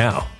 now.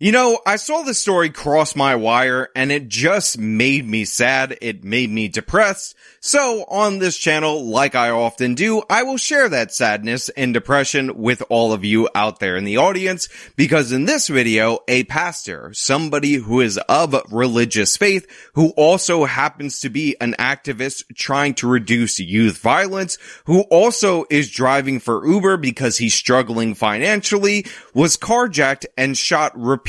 You know, I saw this story cross my wire and it just made me sad. It made me depressed. So on this channel, like I often do, I will share that sadness and depression with all of you out there in the audience because in this video, a pastor, somebody who is of religious faith, who also happens to be an activist trying to reduce youth violence, who also is driving for Uber because he's struggling financially, was carjacked and shot repeatedly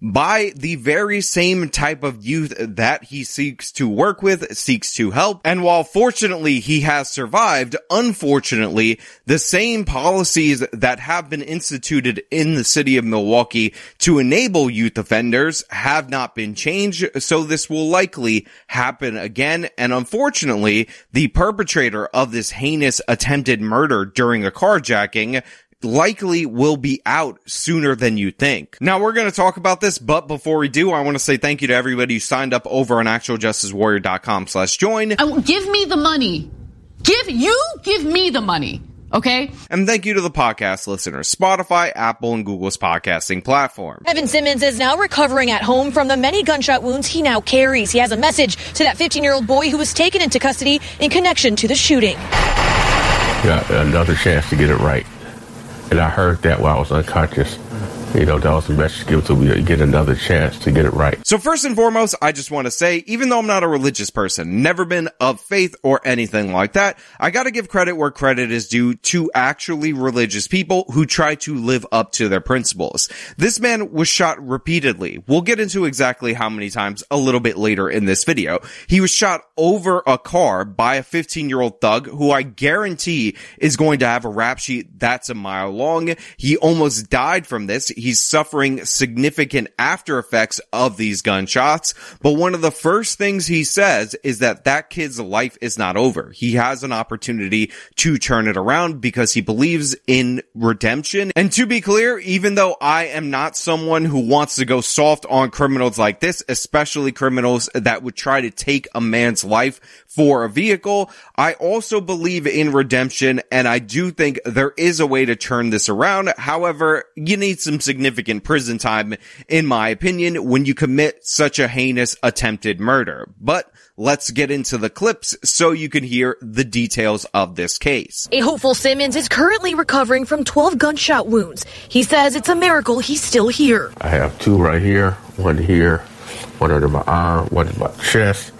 by the very same type of youth that he seeks to work with, seeks to help. And while fortunately he has survived, unfortunately, the same policies that have been instituted in the city of Milwaukee to enable youth offenders have not been changed. So this will likely happen again. And unfortunately, the perpetrator of this heinous attempted murder during a carjacking likely will be out sooner than you think. Now we're going to talk about this, but before we do, I want to say thank you to everybody who signed up over on actualjusticewarrior.com slash join. Oh, give me the money. Give you give me the money. Okay. And thank you to the podcast listeners, Spotify, Apple, and Google's podcasting platform. Evan Simmons is now recovering at home from the many gunshot wounds he now carries. He has a message to that 15 year old boy who was taken into custody in connection to the shooting. Yeah, another chance to get it right. And I heard that while I was unconscious. You know, was the message given to to get another chance to get it right. So first and foremost, I just want to say, even though I'm not a religious person, never been of faith or anything like that, I gotta give credit where credit is due to actually religious people who try to live up to their principles. This man was shot repeatedly. We'll get into exactly how many times a little bit later in this video. He was shot over a car by a 15 year old thug who I guarantee is going to have a rap sheet that's a mile long. He almost died from this. He's suffering significant after effects of these gunshots. But one of the first things he says is that that kid's life is not over. He has an opportunity to turn it around because he believes in redemption. And to be clear, even though I am not someone who wants to go soft on criminals like this, especially criminals that would try to take a man's life for a vehicle, I also believe in redemption and I do think there is a way to turn this around. However, you need some significant prison time, in my opinion, when you commit such a heinous attempted murder. But let's get into the clips so you can hear the details of this case. A hopeful Simmons is currently recovering from 12 gunshot wounds. He says it's a miracle he's still here. I have two right here, one here, one under my arm, one in my chest,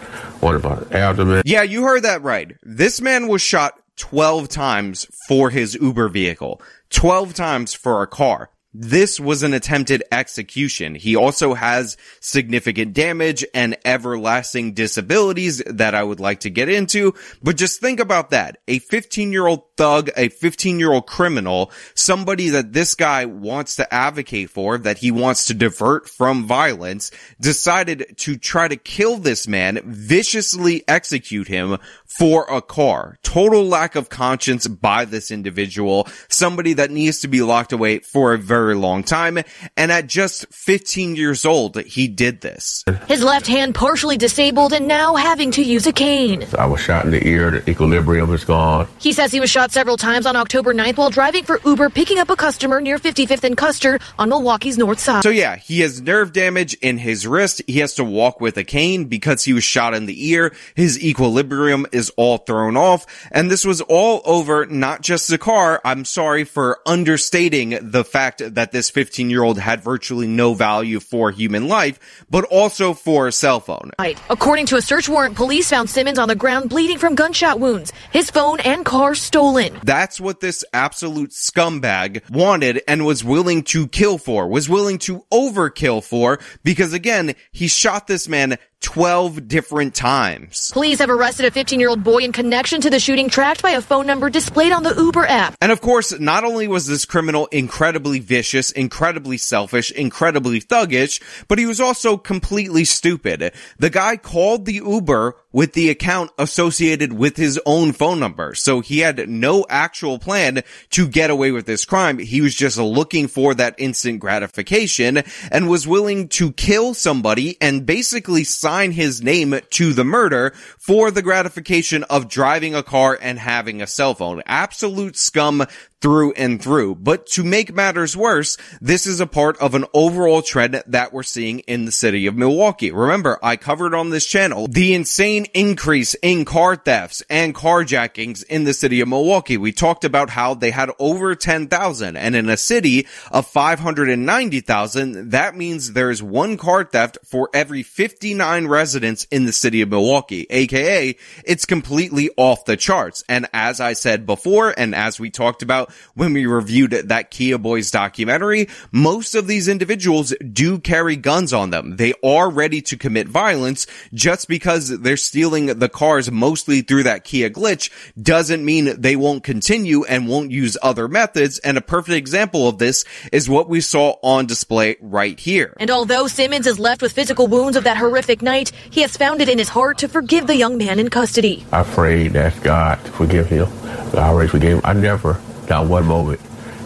one in my abdomen. Yeah, you heard that right. This man was shot 12 times for his Uber vehicle, 12 times for a car. This was an attempted execution. He also has significant damage and everlasting disabilities that I would like to get into. But just think about that. A 15 year old thug, a 15 year old criminal, somebody that this guy wants to advocate for, that he wants to divert from violence, decided to try to kill this man, viciously execute him for a car. Total lack of conscience by this individual. Somebody that needs to be locked away for a very long time. And at just 15 years old, he did this. His left hand partially disabled and now having to use a cane. I was shot in the ear, the equilibrium is gone. He says he was shot several times on October 9th while driving for Uber picking up a customer near 55th and Custer on Milwaukee's north side. So yeah, he has nerve damage in his wrist. He has to walk with a cane because he was shot in the ear. His equilibrium is all thrown off. And this was all over not just the car. I'm sorry for understating the fact that this 15 year old had virtually no value for human life, but also for a cell phone. Right. According to a search warrant, police found Simmons on the ground bleeding from gunshot wounds, his phone and car stolen. That's what this absolute scumbag wanted and was willing to kill for, was willing to overkill for, because again, he shot this man 12 different times. Police have arrested a 15 year old boy in connection to the shooting tracked by a phone number displayed on the Uber app. And of course, not only was this criminal incredibly vicious, incredibly selfish, incredibly thuggish, but he was also completely stupid. The guy called the Uber with the account associated with his own phone number. So he had no actual plan to get away with this crime. He was just looking for that instant gratification and was willing to kill somebody and basically sign his name to the murder for the gratification of driving a car and having a cell phone. Absolute scum through and through. But to make matters worse, this is a part of an overall trend that we're seeing in the city of Milwaukee. Remember, I covered on this channel the insane increase in car thefts and carjackings in the city of Milwaukee. We talked about how they had over 10,000 and in a city of 590,000, that means there's one car theft for every 59 residents in the city of Milwaukee, aka it's completely off the charts. And as I said before, and as we talked about when we reviewed that Kia Boys documentary, most of these individuals do carry guns on them. They are ready to commit violence just because they're stealing the cars mostly through that Kia glitch doesn't mean they won't continue and won't use other methods. And a perfect example of this is what we saw on display right here. And although Simmons is left with physical wounds of that horrific night, he has found it in his heart to forgive the young man in custody. I prayed that God to forgive him. I already forgave him. I never, not one moment,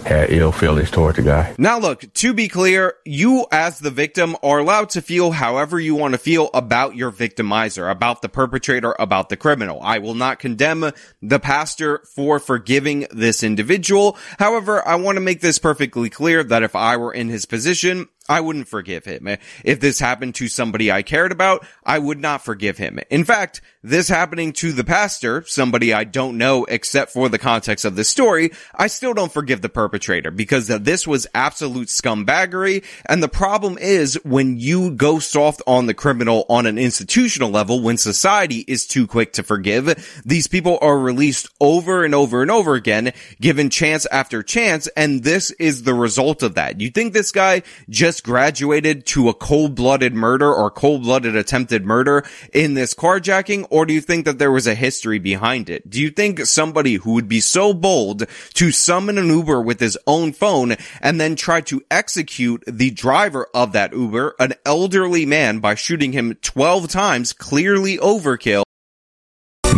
had ill feelings toward the guy. Now look, to be clear, you as the victim are allowed to feel however you want to feel about your victimizer, about the perpetrator, about the criminal. I will not condemn the pastor for forgiving this individual. However, I want to make this perfectly clear that if I were in his position, I wouldn't forgive him. If this happened to somebody I cared about, I would not forgive him. In fact, this happening to the pastor, somebody I don't know except for the context of this story, I still don't forgive the perpetrator because this was absolute scumbaggery. And the problem is when you go soft on the criminal on an institutional level, when society is too quick to forgive, these people are released over and over and over again, given chance after chance. And this is the result of that. You think this guy just graduated to a cold-blooded murder or cold-blooded attempted murder in this carjacking? Or do you think that there was a history behind it? Do you think somebody who would be so bold to summon an Uber with his own phone and then try to execute the driver of that Uber, an elderly man, by shooting him 12 times, clearly overkill?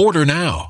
Order now.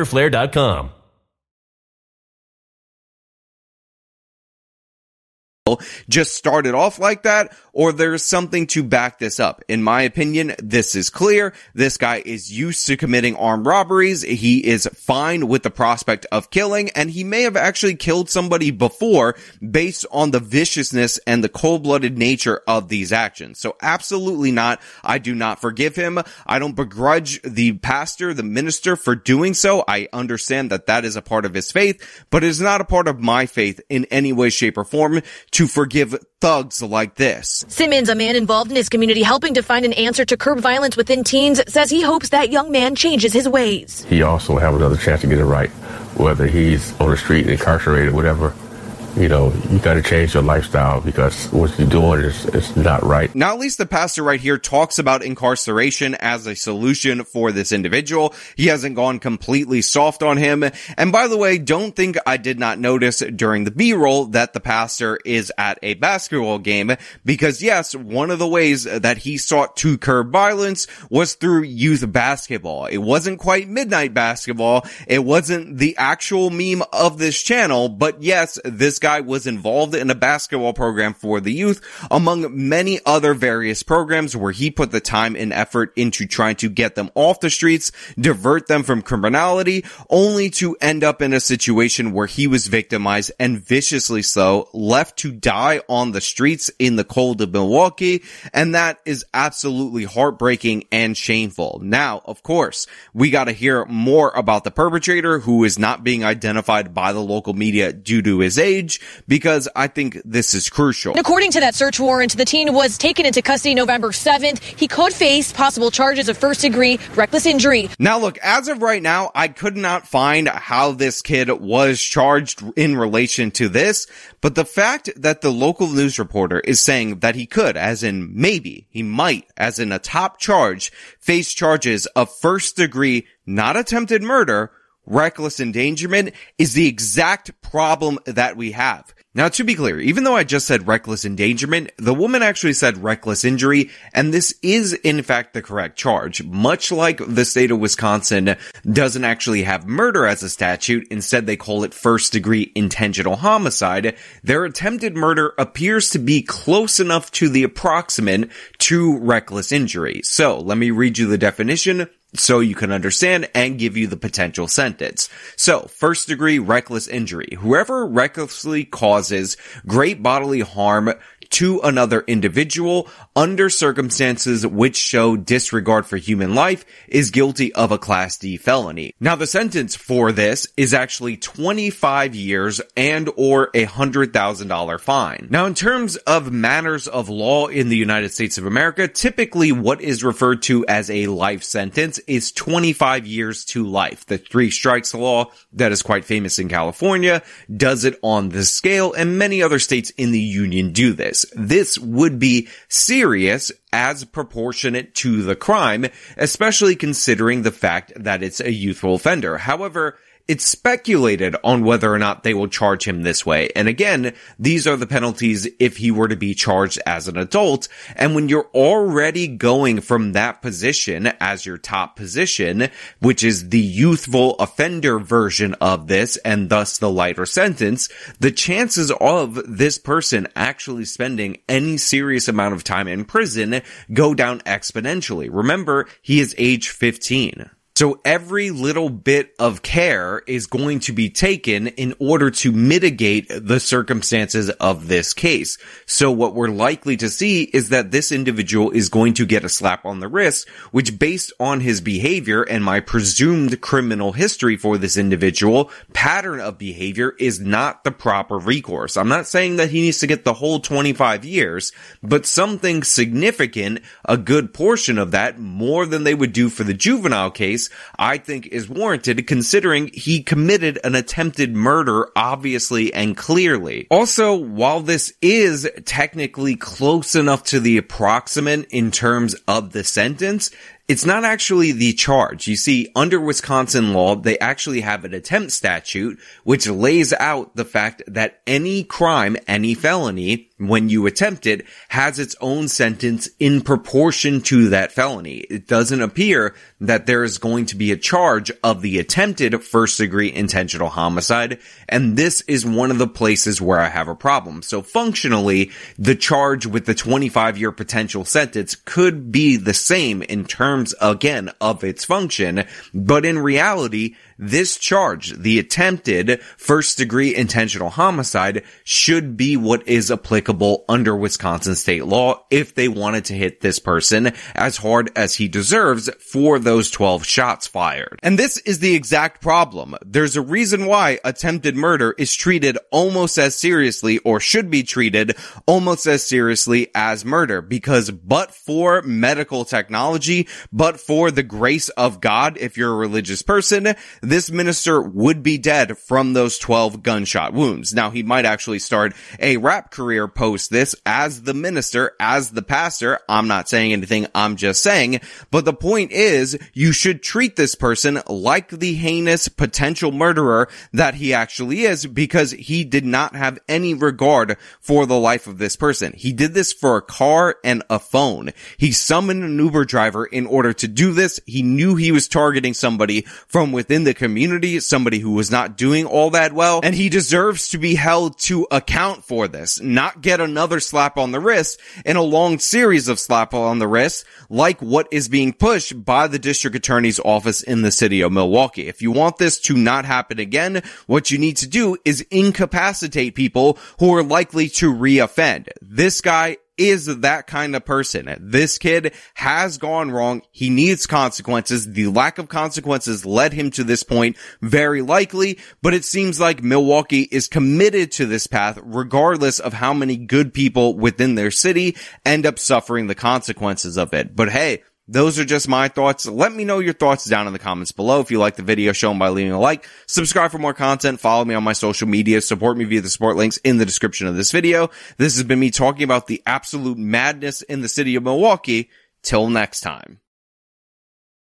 riderflare.com. just started off like that, or there's something to back this up. In my opinion, this is clear. This guy is used to committing armed robberies. He is fine with the prospect of killing, and he may have actually killed somebody before based on the viciousness and the cold-blooded nature of these actions. So absolutely not. I do not forgive him. I don't begrudge the pastor, the minister for doing so. I understand that that is a part of his faith, but it is not a part of my faith in any way, shape, or form to forgive thugs like this. Simmons, a man involved in his community helping to find an answer to curb violence within teens, says he hopes that young man changes his ways. He also have another chance to get it right, whether he's on the street, incarcerated, whatever you know, you got to change your lifestyle because what you're doing is, is not right. Now, at least the pastor right here talks about incarceration as a solution for this individual. He hasn't gone completely soft on him. And by the way, don't think I did not notice during the B-roll that the pastor is at a basketball game because yes, one of the ways that he sought to curb violence was through youth basketball. It wasn't quite midnight basketball. It wasn't the actual meme of this channel, but yes, this guy was involved in a basketball program for the youth, among many other various programs where he put the time and effort into trying to get them off the streets, divert them from criminality, only to end up in a situation where he was victimized and viciously so, left to die on the streets in the cold of Milwaukee. And that is absolutely heartbreaking and shameful. Now, of course, we got to hear more about the perpetrator who is not being identified by the local media due to his age because I think this is crucial. According to that search warrant, the teen was taken into custody November 7th. He could face possible charges of first degree reckless injury. Now look, as of right now, I could not find how this kid was charged in relation to this, but the fact that the local news reporter is saying that he could, as in maybe, he might, as in a top charge, face charges of first degree, not attempted murder, reckless endangerment is the exact problem that we have. Now, to be clear, even though I just said reckless endangerment, the woman actually said reckless injury, and this is in fact the correct charge. Much like the state of Wisconsin doesn't actually have murder as a statute, instead they call it first degree intentional homicide, their attempted murder appears to be close enough to the approximate to reckless injury. So, let me read you the definition so you can understand and give you the potential sentence. So, first degree reckless injury. Whoever recklessly causes great bodily harm to another individual under circumstances which show disregard for human life is guilty of a class D felony. Now the sentence for this is actually 25 years and or a $100,000 fine. Now in terms of manners of law in the United States of America, typically what is referred to as a life sentence is 25 years to life. The three strikes law that is quite famous in California does it on the scale and many other states in the union do this this. would be serious as proportionate to the crime, especially considering the fact that it's a youthful offender. However, it's speculated on whether or not they will charge him this way. And again, these are the penalties if he were to be charged as an adult. And when you're already going from that position as your top position, which is the youthful offender version of this and thus the lighter sentence, the chances of this person actually spending any serious amount of time in prison go down exponentially. Remember, he is age 15. So every little bit of care is going to be taken in order to mitigate the circumstances of this case. So what we're likely to see is that this individual is going to get a slap on the wrist, which based on his behavior and my presumed criminal history for this individual, pattern of behavior is not the proper recourse. I'm not saying that he needs to get the whole 25 years, but something significant, a good portion of that, more than they would do for the juvenile case, I think is warranted considering he committed an attempted murder obviously and clearly. Also, while this is technically close enough to the approximate in terms of the sentence, it's not actually the charge. You see, under Wisconsin law, they actually have an attempt statute, which lays out the fact that any crime, any felony, when you attempt it, has its own sentence in proportion to that felony. It doesn't appear that there is going to be a charge of the attempted first degree intentional homicide, and this is one of the places where I have a problem. So functionally, the charge with the 25 year potential sentence could be the same in terms again, of its function. But in reality, this charge, the attempted first degree intentional homicide, should be what is applicable under Wisconsin state law if they wanted to hit this person as hard as he deserves for those 12 shots fired. And this is the exact problem. There's a reason why attempted murder is treated almost as seriously or should be treated almost as seriously as murder because but for medical technology, but for the grace of God, if you're a religious person, this minister would be dead from those 12 gunshot wounds. Now he might actually start a rap career post this as the minister, as the pastor. I'm not saying anything. I'm just saying, but the point is you should treat this person like the heinous potential murderer that he actually is because he did not have any regard for the life of this person. He did this for a car and a phone. He summoned an Uber driver in order to do this. He knew he was targeting somebody from within the community, somebody who was not doing all that well, and he deserves to be held to account for this, not get another slap on the wrist in a long series of slap on the wrist, like what is being pushed by the district attorney's office in the city of Milwaukee. If you want this to not happen again, what you need to do is incapacitate people who are likely to reoffend. This guy is that kind of person. This kid has gone wrong. He needs consequences. The lack of consequences led him to this point, very likely, but it seems like Milwaukee is committed to this path regardless of how many good people within their city end up suffering the consequences of it. But hey, those are just my thoughts. Let me know your thoughts down in the comments below. If you like the video, show them by leaving a like. Subscribe for more content. Follow me on my social media. Support me via the support links in the description of this video. This has been me talking about the absolute madness in the city of Milwaukee. Till next time.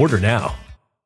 Order now.